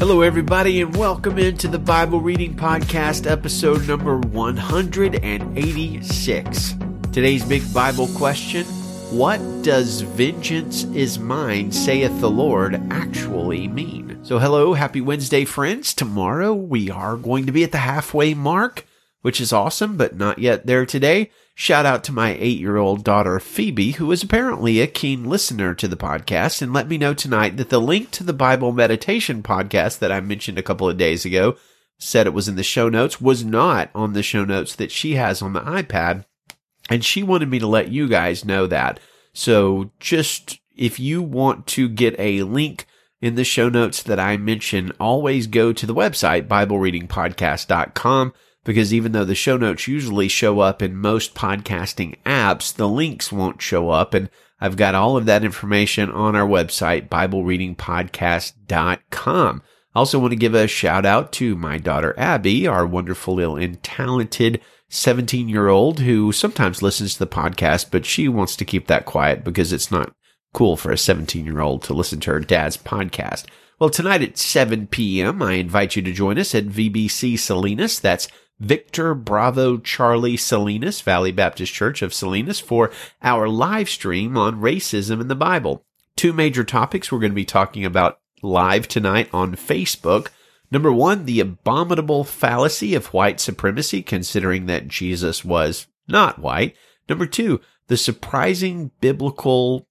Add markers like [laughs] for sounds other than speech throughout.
Hello, everybody, and welcome into the Bible Reading Podcast, episode number 186. Today's big Bible question What does vengeance is mine, saith the Lord, actually mean? So, hello, happy Wednesday, friends. Tomorrow we are going to be at the halfway mark, which is awesome, but not yet there today. Shout out to my eight year old daughter, Phoebe, who is apparently a keen listener to the podcast, and let me know tonight that the link to the Bible meditation podcast that I mentioned a couple of days ago, said it was in the show notes, was not on the show notes that she has on the iPad. And she wanted me to let you guys know that. So just if you want to get a link in the show notes that I mention, always go to the website, BibleReadingPodcast.com because even though the show notes usually show up in most podcasting apps, the links won't show up. And I've got all of that information on our website, BibleReadingPodcast.com. I also want to give a shout out to my daughter Abby, our wonderful ill and talented 17 year old who sometimes listens to the podcast, but she wants to keep that quiet because it's not cool for a 17 year old to listen to her dad's podcast. Well, tonight at 7 p.m., I invite you to join us at VBC Salinas. That's Victor Bravo Charlie Salinas, Valley Baptist Church of Salinas, for our live stream on racism in the Bible. Two major topics we're going to be talking about live tonight on Facebook. Number one, the abominable fallacy of white supremacy, considering that Jesus was not white. Number two, the surprising biblical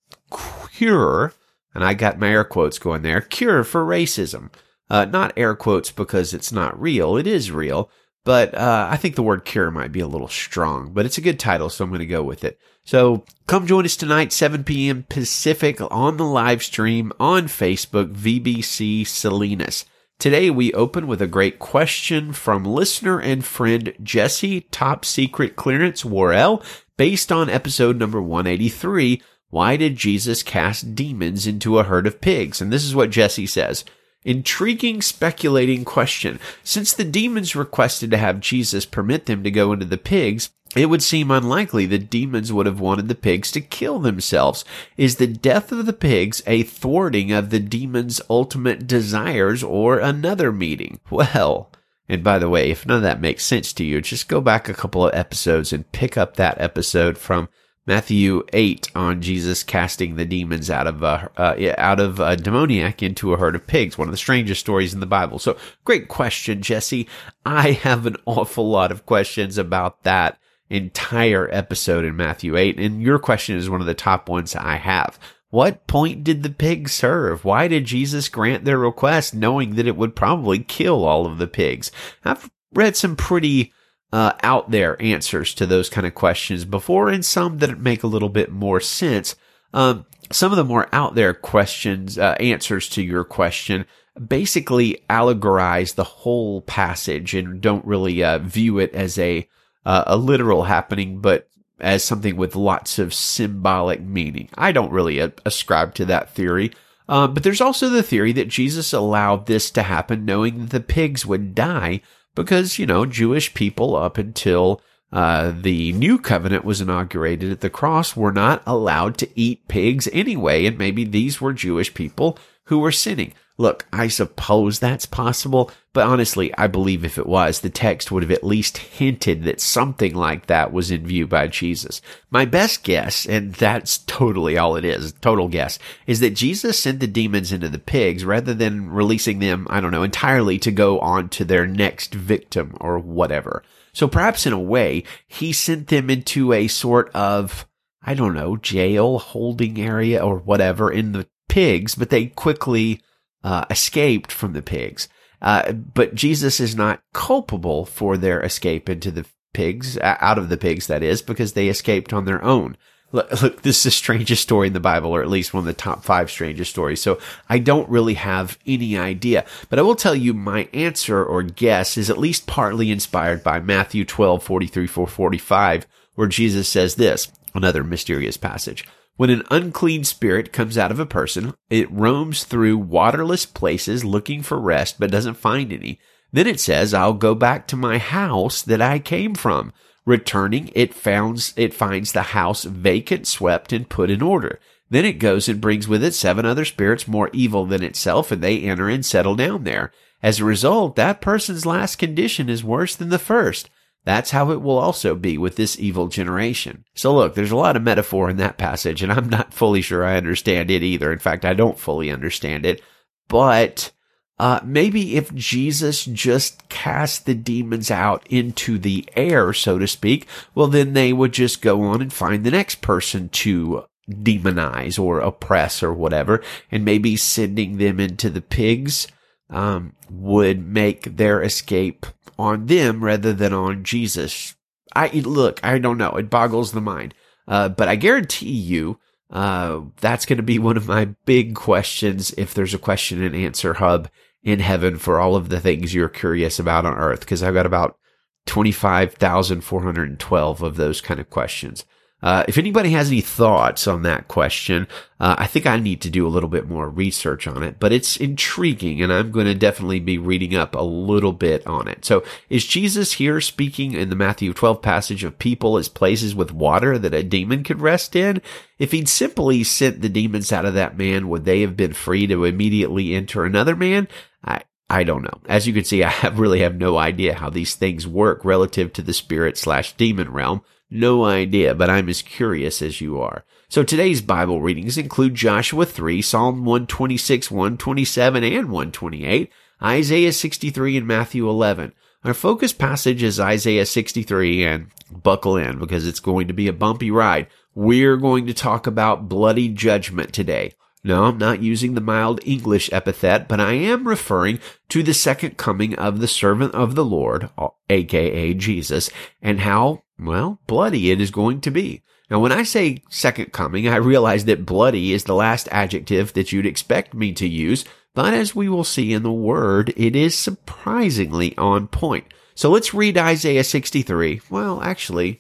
cure, and I got my air quotes going there, cure for racism. Uh, not air quotes because it's not real. It is real, but uh, I think the word cure might be a little strong, but it's a good title, so I'm going to go with it. So come join us tonight, 7 p.m. Pacific on the live stream on Facebook, VBC Salinas. Today we open with a great question from listener and friend Jesse Top Secret Clearance Worrell, based on episode number 183. Why did Jesus cast demons into a herd of pigs? And this is what Jesse says. Intriguing, speculating question. Since the demons requested to have Jesus permit them to go into the pigs, it would seem unlikely that demons would have wanted the pigs to kill themselves. Is the death of the pigs a thwarting of the demons' ultimate desires or another meeting? Well, and by the way, if none of that makes sense to you, just go back a couple of episodes and pick up that episode from Matthew 8 on Jesus casting the demons out of a, uh, out of a demoniac into a herd of pigs, one of the strangest stories in the Bible. So great question, Jesse. I have an awful lot of questions about that entire episode in Matthew 8, and your question is one of the top ones I have. What point did the pigs serve? Why did Jesus grant their request knowing that it would probably kill all of the pigs? I've read some pretty uh, out there answers to those kind of questions before, and some that make a little bit more sense. Um, some of the more out there questions, uh, answers to your question, basically allegorize the whole passage and don't really uh, view it as a uh, a literal happening, but as something with lots of symbolic meaning. I don't really uh, ascribe to that theory. Uh, but there's also the theory that Jesus allowed this to happen knowing that the pigs would die because, you know, Jewish people up until uh, the new covenant was inaugurated at the cross were not allowed to eat pigs anyway. And maybe these were Jewish people who were sinning. Look, I suppose that's possible, but honestly, I believe if it was, the text would have at least hinted that something like that was in view by Jesus. My best guess, and that's totally all it is, total guess, is that Jesus sent the demons into the pigs rather than releasing them, I don't know, entirely to go on to their next victim or whatever. So perhaps in a way, he sent them into a sort of, I don't know, jail holding area or whatever in the pigs, but they quickly uh, escaped from the pigs. Uh, but Jesus is not culpable for their escape into the pigs, out of the pigs, that is, because they escaped on their own. Look, look, this is the strangest story in the Bible, or at least one of the top five strangest stories. So I don't really have any idea, but I will tell you my answer or guess is at least partly inspired by Matthew 12, 43, 45, where Jesus says this, another mysterious passage. When an unclean spirit comes out of a person, it roams through waterless places looking for rest, but doesn't find any. Then it says, I'll go back to my house that I came from. Returning, it finds, it finds the house vacant, swept, and put in order. Then it goes and brings with it seven other spirits more evil than itself, and they enter and settle down there. As a result, that person's last condition is worse than the first. That's how it will also be with this evil generation. So look, there's a lot of metaphor in that passage, and I'm not fully sure I understand it either. In fact, I don't fully understand it. But uh, maybe if Jesus just cast the demons out into the air, so to speak, well, then they would just go on and find the next person to demonize or oppress or whatever, and maybe sending them into the pigs um, would make their escape on them rather than on Jesus. I look, I don't know. It boggles the mind. Uh, but I guarantee you, uh, that's going to be one of my big questions if there's a question and answer hub in heaven for all of the things you're curious about on earth. Cause I've got about 25,412 of those kind of questions. Uh, if anybody has any thoughts on that question, uh, I think I need to do a little bit more research on it, but it's intriguing and I'm going to definitely be reading up a little bit on it. So is Jesus here speaking in the Matthew 12 passage of people as places with water that a demon could rest in? If he'd simply sent the demons out of that man, would they have been free to immediately enter another man? I, I don't know. As you can see, [laughs] I have really have no idea how these things work relative to the spirit slash demon realm. No idea, but I'm as curious as you are. So today's Bible readings include Joshua 3, Psalm 126, 127, and 128, Isaiah 63, and Matthew 11. Our focus passage is Isaiah 63, and buckle in because it's going to be a bumpy ride. We're going to talk about bloody judgment today. No, I'm not using the mild English epithet, but I am referring to the second coming of the servant of the Lord, aka Jesus, and how well, bloody it is going to be. Now, when I say second coming, I realize that bloody is the last adjective that you'd expect me to use, but as we will see in the word, it is surprisingly on point. So let's read Isaiah 63. Well, actually,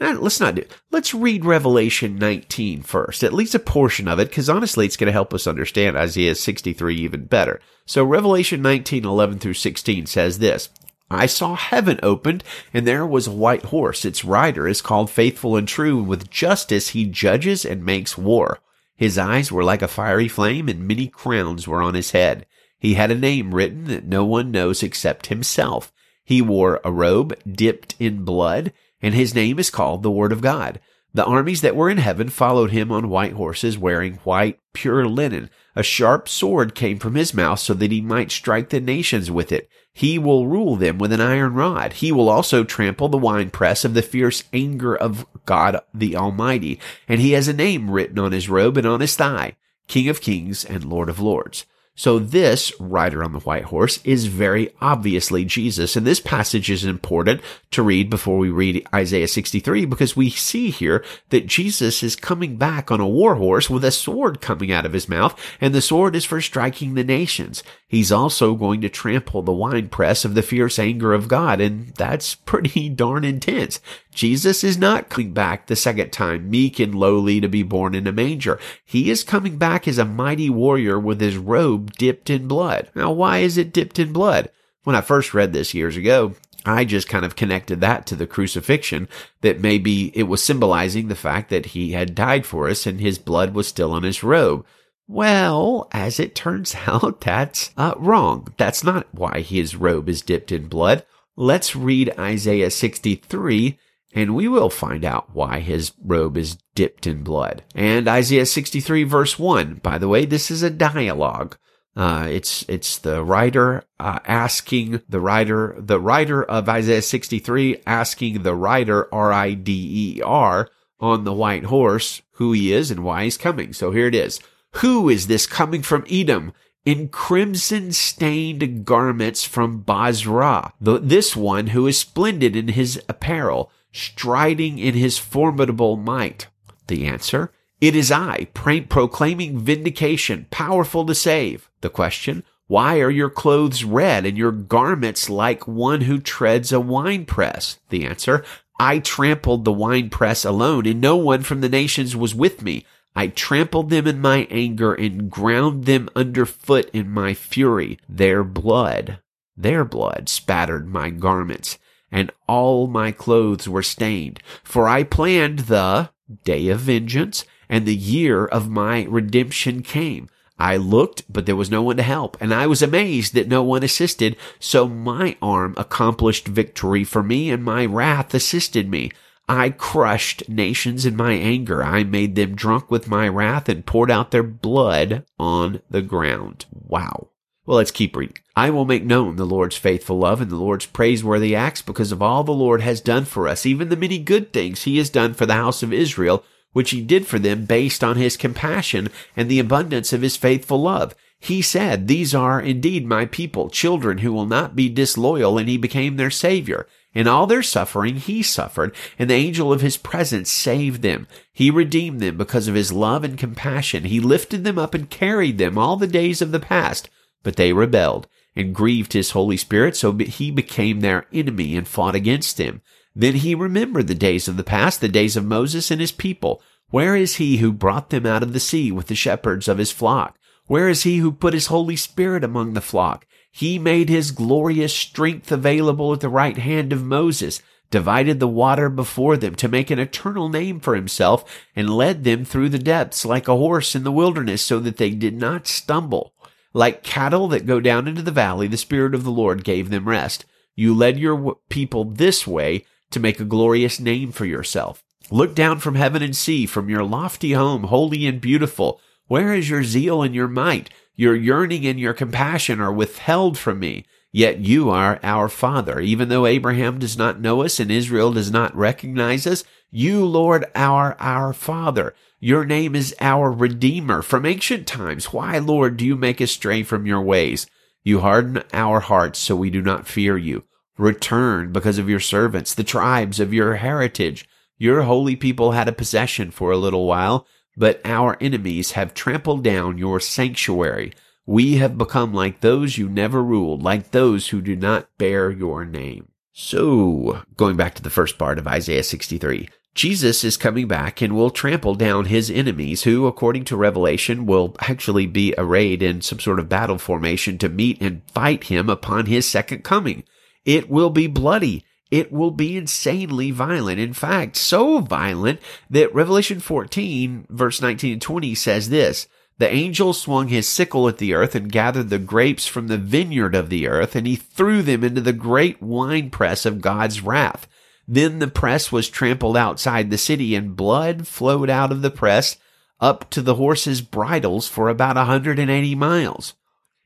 eh, let's not do it. Let's read Revelation 19 first, at least a portion of it, because honestly, it's going to help us understand Isaiah 63 even better. So Revelation 19, 11 through 16 says this, I saw heaven opened, and there was a white horse. Its rider is called Faithful and True, and with justice he judges and makes war. His eyes were like a fiery flame, and many crowns were on his head. He had a name written that no one knows except himself. He wore a robe dipped in blood, and his name is called the Word of God. The armies that were in heaven followed him on white horses wearing white, pure linen. A sharp sword came from his mouth so that he might strike the nations with it. He will rule them with an iron rod. He will also trample the winepress of the fierce anger of God the Almighty. And he has a name written on his robe and on his thigh, King of Kings and Lord of Lords. So this rider on the white horse is very obviously Jesus. And this passage is important to read before we read Isaiah 63 because we see here that Jesus is coming back on a war horse with a sword coming out of his mouth. And the sword is for striking the nations. He's also going to trample the winepress of the fierce anger of God. And that's pretty [laughs] darn intense. Jesus is not coming back the second time, meek and lowly to be born in a manger. He is coming back as a mighty warrior with his robe dipped in blood. Now, why is it dipped in blood? When I first read this years ago, I just kind of connected that to the crucifixion that maybe it was symbolizing the fact that he had died for us and his blood was still on his robe. Well, as it turns [laughs] out, that's uh, wrong. That's not why his robe is dipped in blood. Let's read Isaiah 63 and we will find out why his robe is dipped in blood. And Isaiah 63 verse 1, by the way, this is a dialogue. Uh, it's, it's the writer, uh, asking the writer, the writer of Isaiah 63 asking the writer, R-I-D-E-R, on the white horse, who he is and why he's coming. So here it is. Who is this coming from Edom? in crimson stained garments from the, this one who is splendid in his apparel, striding in his formidable might? The answer, it is I, proclaiming vindication, powerful to save. The question, why are your clothes red and your garments like one who treads a winepress? The answer, I trampled the winepress alone and no one from the nations was with me. I trampled them in my anger and ground them underfoot in my fury. Their blood, their blood spattered my garments and all my clothes were stained. For I planned the day of vengeance and the year of my redemption came. I looked, but there was no one to help, and I was amazed that no one assisted. So my arm accomplished victory for me, and my wrath assisted me. I crushed nations in my anger. I made them drunk with my wrath and poured out their blood on the ground. Wow. Well, let's keep reading. I will make known the Lord's faithful love and the Lord's praiseworthy acts because of all the Lord has done for us, even the many good things he has done for the house of Israel, which he did for them based on his compassion and the abundance of his faithful love. He said, These are indeed my people, children who will not be disloyal, and he became their savior. In all their suffering, he suffered, and the angel of his presence saved them. He redeemed them because of his love and compassion. He lifted them up and carried them all the days of the past. But they rebelled and grieved his Holy Spirit, so he became their enemy and fought against him. Then he remembered the days of the past, the days of Moses and his people. Where is he who brought them out of the sea with the shepherds of his flock? Where is he who put his Holy Spirit among the flock? He made his glorious strength available at the right hand of Moses, divided the water before them to make an eternal name for himself, and led them through the depths like a horse in the wilderness so that they did not stumble. Like cattle that go down into the valley, the Spirit of the Lord gave them rest. You led your people this way to make a glorious name for yourself. Look down from heaven and see from your lofty home, holy and beautiful. Where is your zeal and your might? Your yearning and your compassion are withheld from me. Yet you are our Father. Even though Abraham does not know us and Israel does not recognize us, you, Lord, are our Father. Your name is our Redeemer from ancient times. Why, Lord, do you make us stray from your ways? You harden our hearts so we do not fear you. Return because of your servants, the tribes of your heritage. Your holy people had a possession for a little while but our enemies have trampled down your sanctuary. We have become like those you never ruled, like those who do not bear your name. So, going back to the first part of Isaiah 63, Jesus is coming back and will trample down his enemies, who, according to Revelation, will actually be arrayed in some sort of battle formation to meet and fight him upon his second coming. It will be bloody it will be insanely violent. In fact, so violent that Revelation 14 verse 19 and 20 says this, the angel swung his sickle at the earth and gathered the grapes from the vineyard of the earth, and he threw them into the great winepress of God's wrath. Then the press was trampled outside the city, and blood flowed out of the press up to the horses' bridles for about a 180 miles.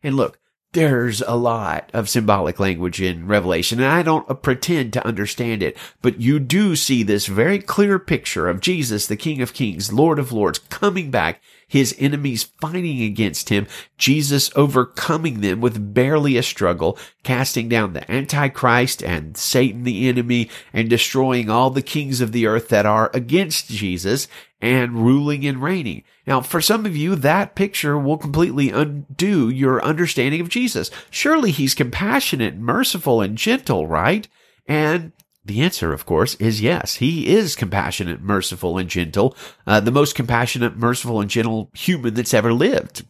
And look, there's a lot of symbolic language in Revelation, and I don't pretend to understand it, but you do see this very clear picture of Jesus, the King of Kings, Lord of Lords, coming back his enemies fighting against him, Jesus overcoming them with barely a struggle, casting down the Antichrist and Satan the enemy, and destroying all the kings of the earth that are against Jesus, and ruling and reigning. Now, for some of you, that picture will completely undo your understanding of Jesus. Surely he's compassionate, merciful, and gentle, right? And the answer, of course, is yes. He is compassionate, merciful, and gentle. Uh, the most compassionate, merciful, and gentle human that's ever lived.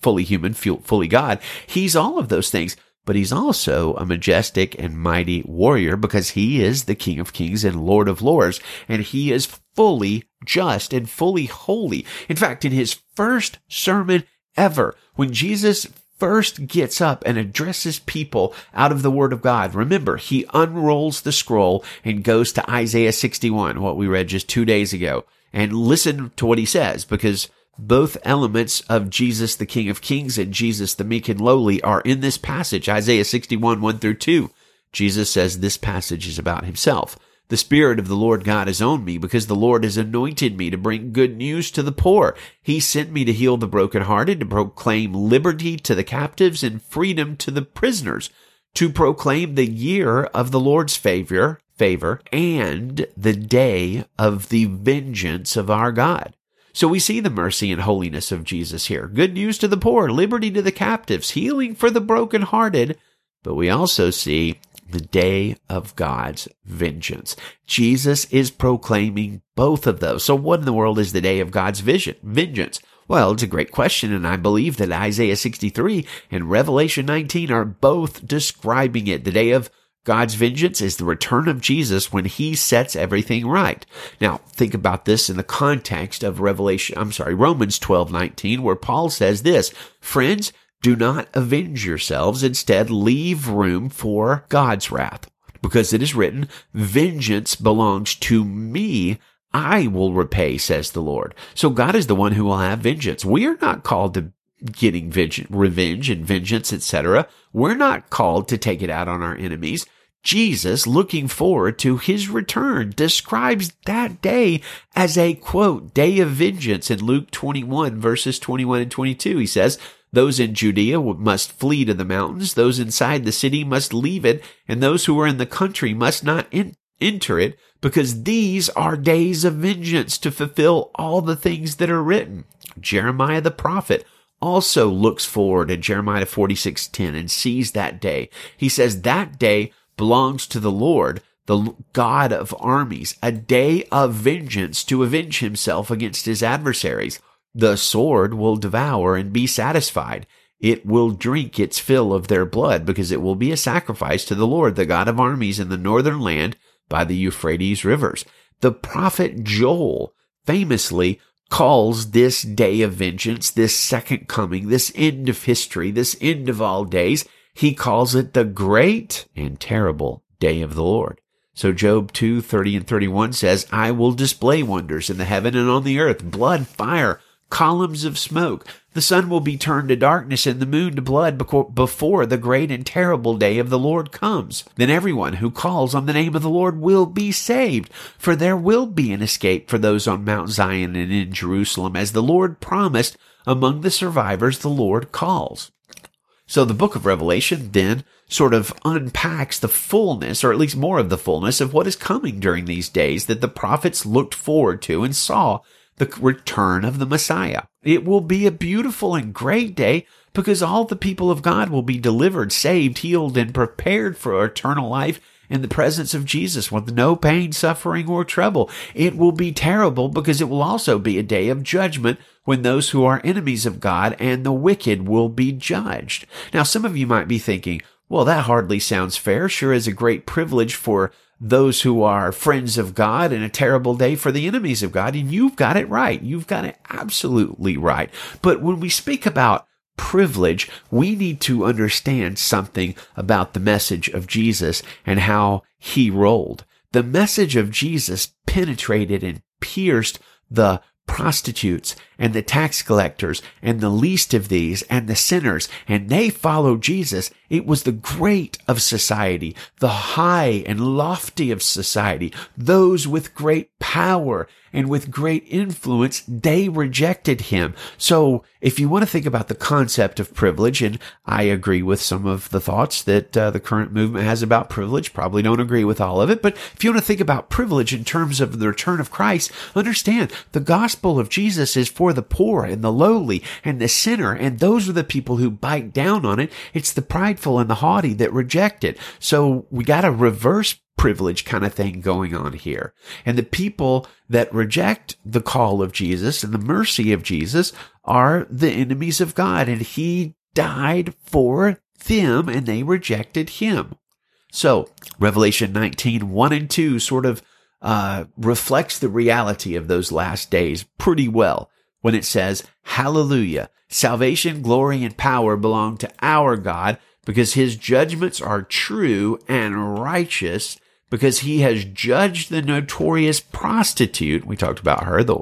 Fully human, fully God. He's all of those things. But he's also a majestic and mighty warrior because he is the King of Kings and Lord of Lords. And he is fully just and fully holy. In fact, in his first sermon ever, when Jesus first gets up and addresses people out of the Word of God. Remember, he unrolls the scroll and goes to Isaiah 61, what we read just two days ago, and listen to what he says because both elements of Jesus, the King of Kings and Jesus, the meek and lowly are in this passage, Isaiah 61, 1 through 2. Jesus says this passage is about himself. The Spirit of the Lord God is on me because the Lord has anointed me to bring good news to the poor. He sent me to heal the brokenhearted, to proclaim liberty to the captives and freedom to the prisoners, to proclaim the year of the Lord's favor, favor, and the day of the vengeance of our God. So we see the mercy and holiness of Jesus here. Good news to the poor, liberty to the captives, healing for the brokenhearted. But we also see the day of God's vengeance. Jesus is proclaiming both of those. So what in the world is the day of God's vision, vengeance? Well, it's a great question, and I believe that Isaiah 63 and Revelation 19 are both describing it, the day of God's vengeance is the return of Jesus when he sets everything right. Now, think about this in the context of Revelation, I'm sorry, Romans 12, 19, where Paul says this, friends, do not avenge yourselves. Instead, leave room for God's wrath. Because it is written, vengeance belongs to me. I will repay, says the Lord. So God is the one who will have vengeance. We are not called to getting revenge and vengeance, etc. We're not called to take it out on our enemies. Jesus, looking forward to his return, describes that day as a quote, day of vengeance in Luke 21 verses 21 and 22. He says, those in Judea must flee to the mountains. Those inside the city must leave it. And those who are in the country must not in- enter it because these are days of vengeance to fulfill all the things that are written. Jeremiah the prophet also looks forward in Jeremiah 46:10 and sees that day. He says that day belongs to the Lord, the God of armies, a day of vengeance to avenge himself against his adversaries. The sword will devour and be satisfied. It will drink its fill of their blood because it will be a sacrifice to the Lord, the God of armies in the northern land by the Euphrates rivers. The prophet Joel famously calls this day of vengeance, this second coming, this end of history, this end of all days, he calls it the great and terrible day of the Lord. So Joel 2, 30 and 31 says, I will display wonders in the heaven and on the earth, blood, fire, columns of smoke. The sun will be turned to darkness and the moon to blood before the great and terrible day of the Lord comes. Then everyone who calls on the name of the Lord will be saved, for there will be an escape for those on Mount Zion and in Jerusalem, as the Lord promised among the survivors the Lord calls. So the book of Revelation then sort of unpacks the fullness, or at least more of the fullness of what is coming during these days that the prophets looked forward to and saw the return of the Messiah. It will be a beautiful and great day because all the people of God will be delivered, saved, healed, and prepared for eternal life in the presence of Jesus with no pain, suffering, or trouble. It will be terrible because it will also be a day of judgment when those who are enemies of God and the wicked will be judged. Now, some of you might be thinking, well, that hardly sounds fair. Sure is a great privilege for those who are friends of God and a terrible day for the enemies of God. And you've got it right. You've got it absolutely right. But when we speak about privilege, we need to understand something about the message of Jesus and how he rolled. The message of Jesus penetrated and pierced the prostitutes and the tax collectors and the least of these and the sinners and they followed Jesus. It was the great of society, the high and lofty of society, those with great power and with great influence, they rejected him. So if you want to think about the concept of privilege, and I agree with some of the thoughts that uh, the current movement has about privilege, probably don't agree with all of it, but if you want to think about privilege in terms of the return of Christ, understand the gospel of Jesus is for the poor and the lowly and the sinner, and those are the people who bite down on it. It's the prideful and the haughty that reject it. So we got to reverse privilege kind of thing going on here. And the people that reject the call of Jesus and the mercy of Jesus are the enemies of God. And he died for them and they rejected him. So Revelation 19, 1 and 2 sort of uh, reflects the reality of those last days pretty well when it says, Hallelujah. Salvation, glory, and power belong to our God because his judgments are true and righteous because he has judged the notorious prostitute. We talked about her, the,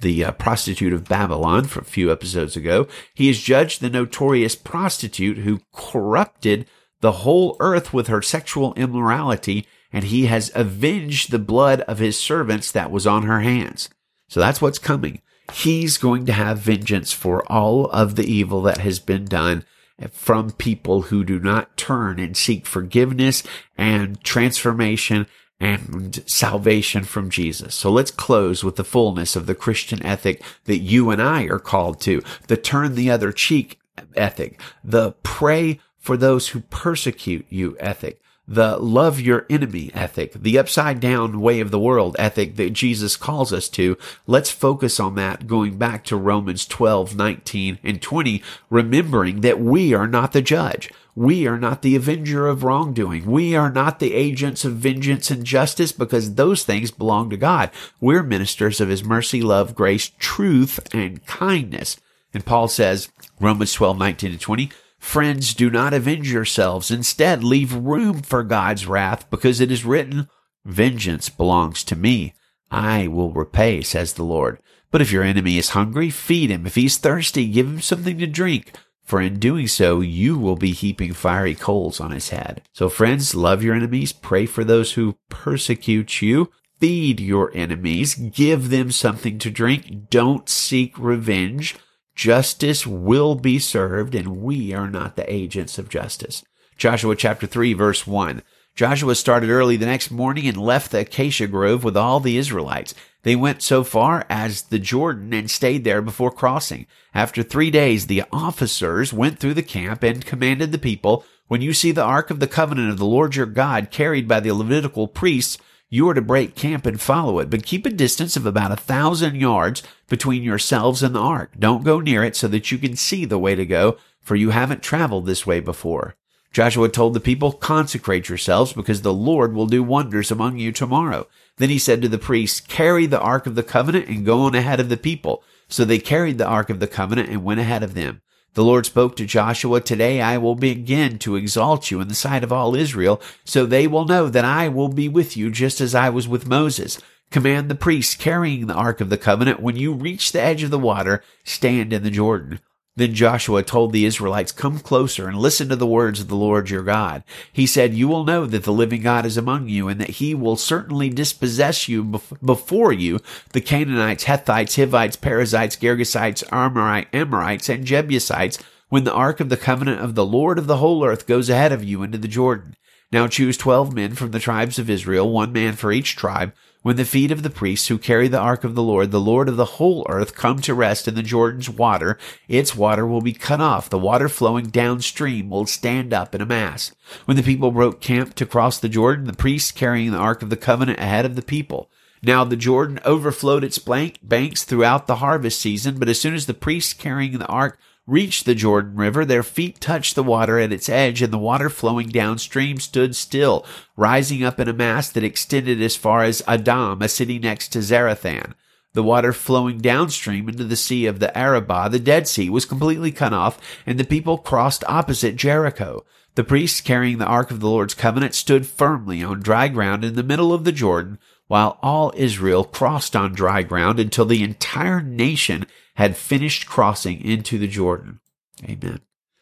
the uh, prostitute of Babylon from a few episodes ago. He has judged the notorious prostitute who corrupted the whole earth with her sexual immorality, and he has avenged the blood of his servants that was on her hands. So that's what's coming. He's going to have vengeance for all of the evil that has been done from people who do not turn and seek forgiveness and transformation and salvation from Jesus. So let's close with the fullness of the Christian ethic that you and I are called to, the turn the other cheek ethic, the pray for those who persecute you ethic, the love your enemy ethic, the upside down way of the world ethic that Jesus calls us to. Let's focus on that going back to Romans 12, 19 and 20, remembering that we are not the judge. We are not the avenger of wrongdoing. We are not the agents of vengeance and justice because those things belong to God. We're ministers of his mercy, love, grace, truth, and kindness. And Paul says, Romans 12, 19 and 20, Friends, do not avenge yourselves. Instead, leave room for God's wrath because it is written, Vengeance belongs to me. I will repay, says the Lord. But if your enemy is hungry, feed him. If he's thirsty, give him something to drink. For in doing so, you will be heaping fiery coals on his head. So friends, love your enemies, pray for those who persecute you, feed your enemies, give them something to drink, don't seek revenge. Justice will be served, and we are not the agents of justice. Joshua chapter 3, verse 1. Joshua started early the next morning and left the acacia grove with all the Israelites. They went so far as the Jordan and stayed there before crossing. After three days, the officers went through the camp and commanded the people, When you see the ark of the covenant of the Lord your God carried by the Levitical priests, you are to break camp and follow it, but keep a distance of about a thousand yards between yourselves and the ark. Don't go near it so that you can see the way to go, for you haven't traveled this way before. Joshua told the people, consecrate yourselves because the Lord will do wonders among you tomorrow. Then he said to the priests, carry the ark of the covenant and go on ahead of the people. So they carried the ark of the covenant and went ahead of them. The Lord spoke to Joshua, Today I will begin to exalt you in the sight of all Israel, so they will know that I will be with you just as I was with Moses. Command the priests carrying the Ark of the Covenant, when you reach the edge of the water, stand in the Jordan. Then Joshua told the Israelites, Come closer and listen to the words of the Lord your God. He said, You will know that the living God is among you, and that he will certainly dispossess you before you, the Canaanites, Hittites, Hivites, Perizzites, Girgashites, Amorites, and Jebusites, when the ark of the covenant of the Lord of the whole earth goes ahead of you into the Jordan. Now choose twelve men from the tribes of Israel, one man for each tribe, when the feet of the priests who carry the ark of the Lord, the Lord of the whole earth, come to rest in the Jordan's water, its water will be cut off. The water flowing downstream will stand up in a mass. When the people broke camp to cross the Jordan, the priests carrying the ark of the covenant ahead of the people. Now the Jordan overflowed its banks throughout the harvest season, but as soon as the priests carrying the ark reached the Jordan River, their feet touched the water at its edge, and the water flowing downstream stood still, rising up in a mass that extended as far as Adam, a city next to Zarethan. The water flowing downstream into the sea of the Arabah, the Dead Sea, was completely cut off, and the people crossed opposite Jericho. The priests carrying the Ark of the Lord's covenant stood firmly on dry ground in the middle of the Jordan, while all Israel crossed on dry ground until the entire nation had finished crossing into the Jordan. Amen.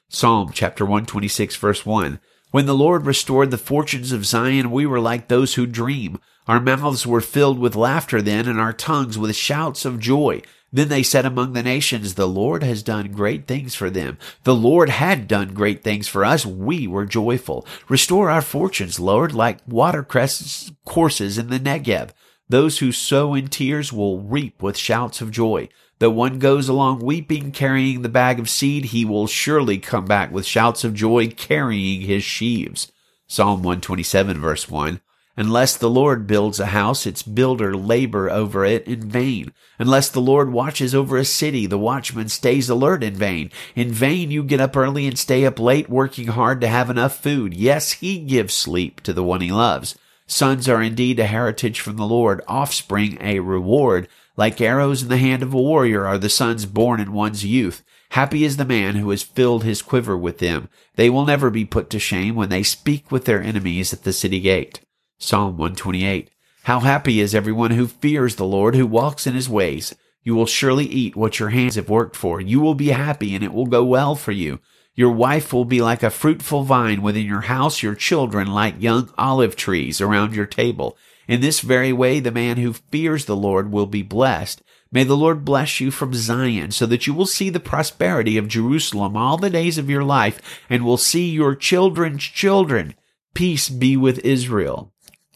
Psalm chapter 126 verse 1. When the Lord restored the fortunes of Zion, we were like those who dream. Our mouths were filled with laughter then, and our tongues with shouts of joy. Then they said among the nations, The Lord has done great things for them. The Lord had done great things for us. We were joyful. Restore our fortunes, Lord, like watercress courses in the Negev. Those who sow in tears will reap with shouts of joy. Though one goes along weeping, carrying the bag of seed, he will surely come back with shouts of joy, carrying his sheaves. Psalm 127 verse 1. Unless the Lord builds a house, its builder labor over it in vain. Unless the Lord watches over a city, the watchman stays alert in vain. In vain you get up early and stay up late, working hard to have enough food. Yes, he gives sleep to the one he loves. Sons are indeed a heritage from the Lord, offspring a reward. Like arrows in the hand of a warrior are the sons born in one's youth. Happy is the man who has filled his quiver with them. They will never be put to shame when they speak with their enemies at the city gate. Psalm 128. How happy is everyone who fears the Lord, who walks in his ways. You will surely eat what your hands have worked for. You will be happy and it will go well for you. Your wife will be like a fruitful vine within your house, your children like young olive trees around your table. In this very way, the man who fears the Lord will be blessed. May the Lord bless you from Zion so that you will see the prosperity of Jerusalem all the days of your life and will see your children's children. Peace be with Israel.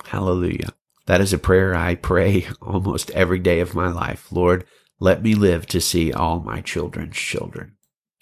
Hallelujah. That is a prayer I pray [laughs] almost every day of my life. Lord, let me live to see all my children's children.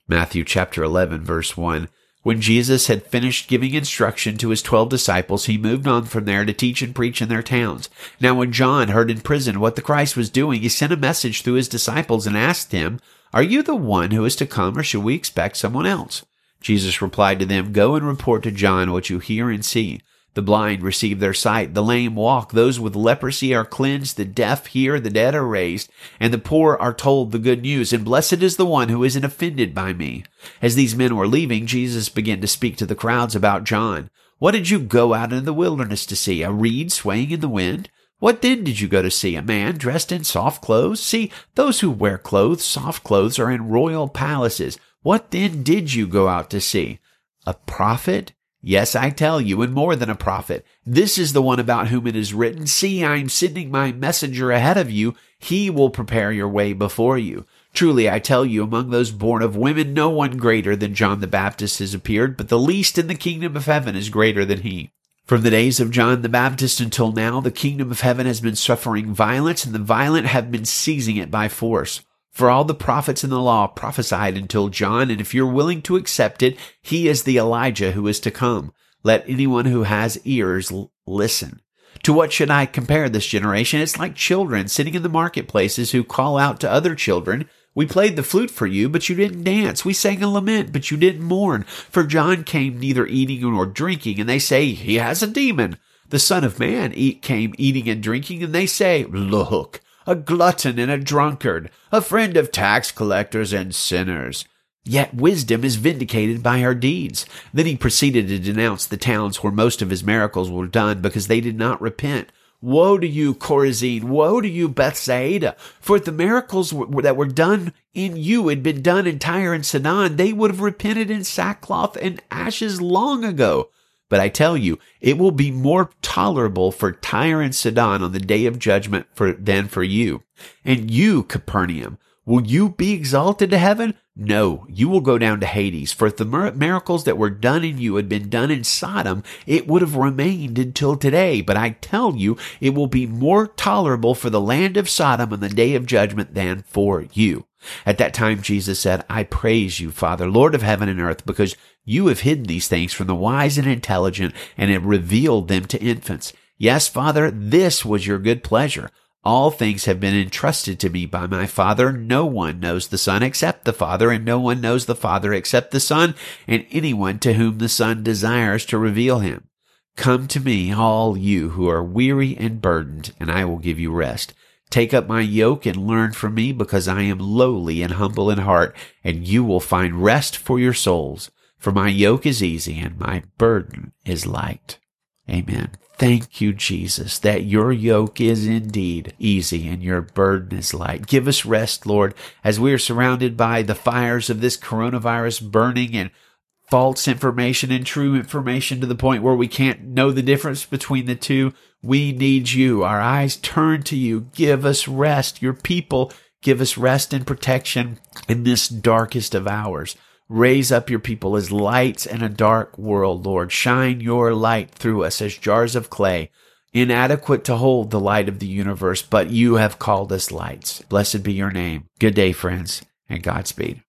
Matthew chapter 11 verse 1. When Jesus had finished giving instruction to his twelve disciples, he moved on from there to teach and preach in their towns. Now when John heard in prison what the Christ was doing, he sent a message through his disciples and asked him, Are you the one who is to come, or should we expect someone else? Jesus replied to them, Go and report to John what you hear and see. The blind receive their sight, the lame walk, those with leprosy are cleansed, the deaf hear, the dead are raised, and the poor are told the good news, and blessed is the one who isn't offended by me. As these men were leaving, Jesus began to speak to the crowds about John. What did you go out into the wilderness to see? A reed swaying in the wind? What then did you go to see? A man dressed in soft clothes? See, those who wear clothes, soft clothes, are in royal palaces. What then did you go out to see? A prophet? Yes, I tell you, and more than a prophet. This is the one about whom it is written, See, I am sending my messenger ahead of you. He will prepare your way before you. Truly, I tell you, among those born of women, no one greater than John the Baptist has appeared, but the least in the kingdom of heaven is greater than he. From the days of John the Baptist until now, the kingdom of heaven has been suffering violence, and the violent have been seizing it by force. For all the prophets in the law prophesied until John, and if you're willing to accept it, he is the Elijah who is to come. Let anyone who has ears listen. To what should I compare this generation? It's like children sitting in the marketplaces who call out to other children, We played the flute for you, but you didn't dance. We sang a lament, but you didn't mourn. For John came neither eating nor drinking, and they say, He has a demon. The Son of Man came eating and drinking, and they say, Look, a glutton and a drunkard, a friend of tax collectors and sinners. Yet wisdom is vindicated by her deeds. Then he proceeded to denounce the towns where most of his miracles were done because they did not repent. Woe to you, Chorazin! Woe to you, Bethsaida! For if the miracles that were done in you had been done in Tyre and Sidon, they would have repented in sackcloth and ashes long ago. But I tell you, it will be more tolerable for Tyre and Sidon on the day of judgment for, than for you. And you, Capernaum, will you be exalted to heaven? No, you will go down to Hades. For if the miracles that were done in you had been done in Sodom, it would have remained until today. But I tell you, it will be more tolerable for the land of Sodom on the day of judgment than for you. At that time, Jesus said, I praise you, Father, Lord of heaven and earth, because you have hidden these things from the wise and intelligent and have revealed them to infants. Yes, Father, this was your good pleasure. All things have been entrusted to me by my Father. No one knows the Son except the Father, and no one knows the Father except the Son, and anyone to whom the Son desires to reveal him. Come to me, all you who are weary and burdened, and I will give you rest. Take up my yoke and learn from me, because I am lowly and humble in heart, and you will find rest for your souls. For my yoke is easy and my burden is light. Amen. Thank you, Jesus, that your yoke is indeed easy and your burden is light. Give us rest, Lord, as we are surrounded by the fires of this coronavirus burning and false information and true information to the point where we can't know the difference between the two. We need you. Our eyes turn to you. Give us rest. Your people give us rest and protection in this darkest of hours. Raise up your people as lights in a dark world, Lord. Shine your light through us as jars of clay, inadequate to hold the light of the universe, but you have called us lights. Blessed be your name. Good day, friends, and Godspeed.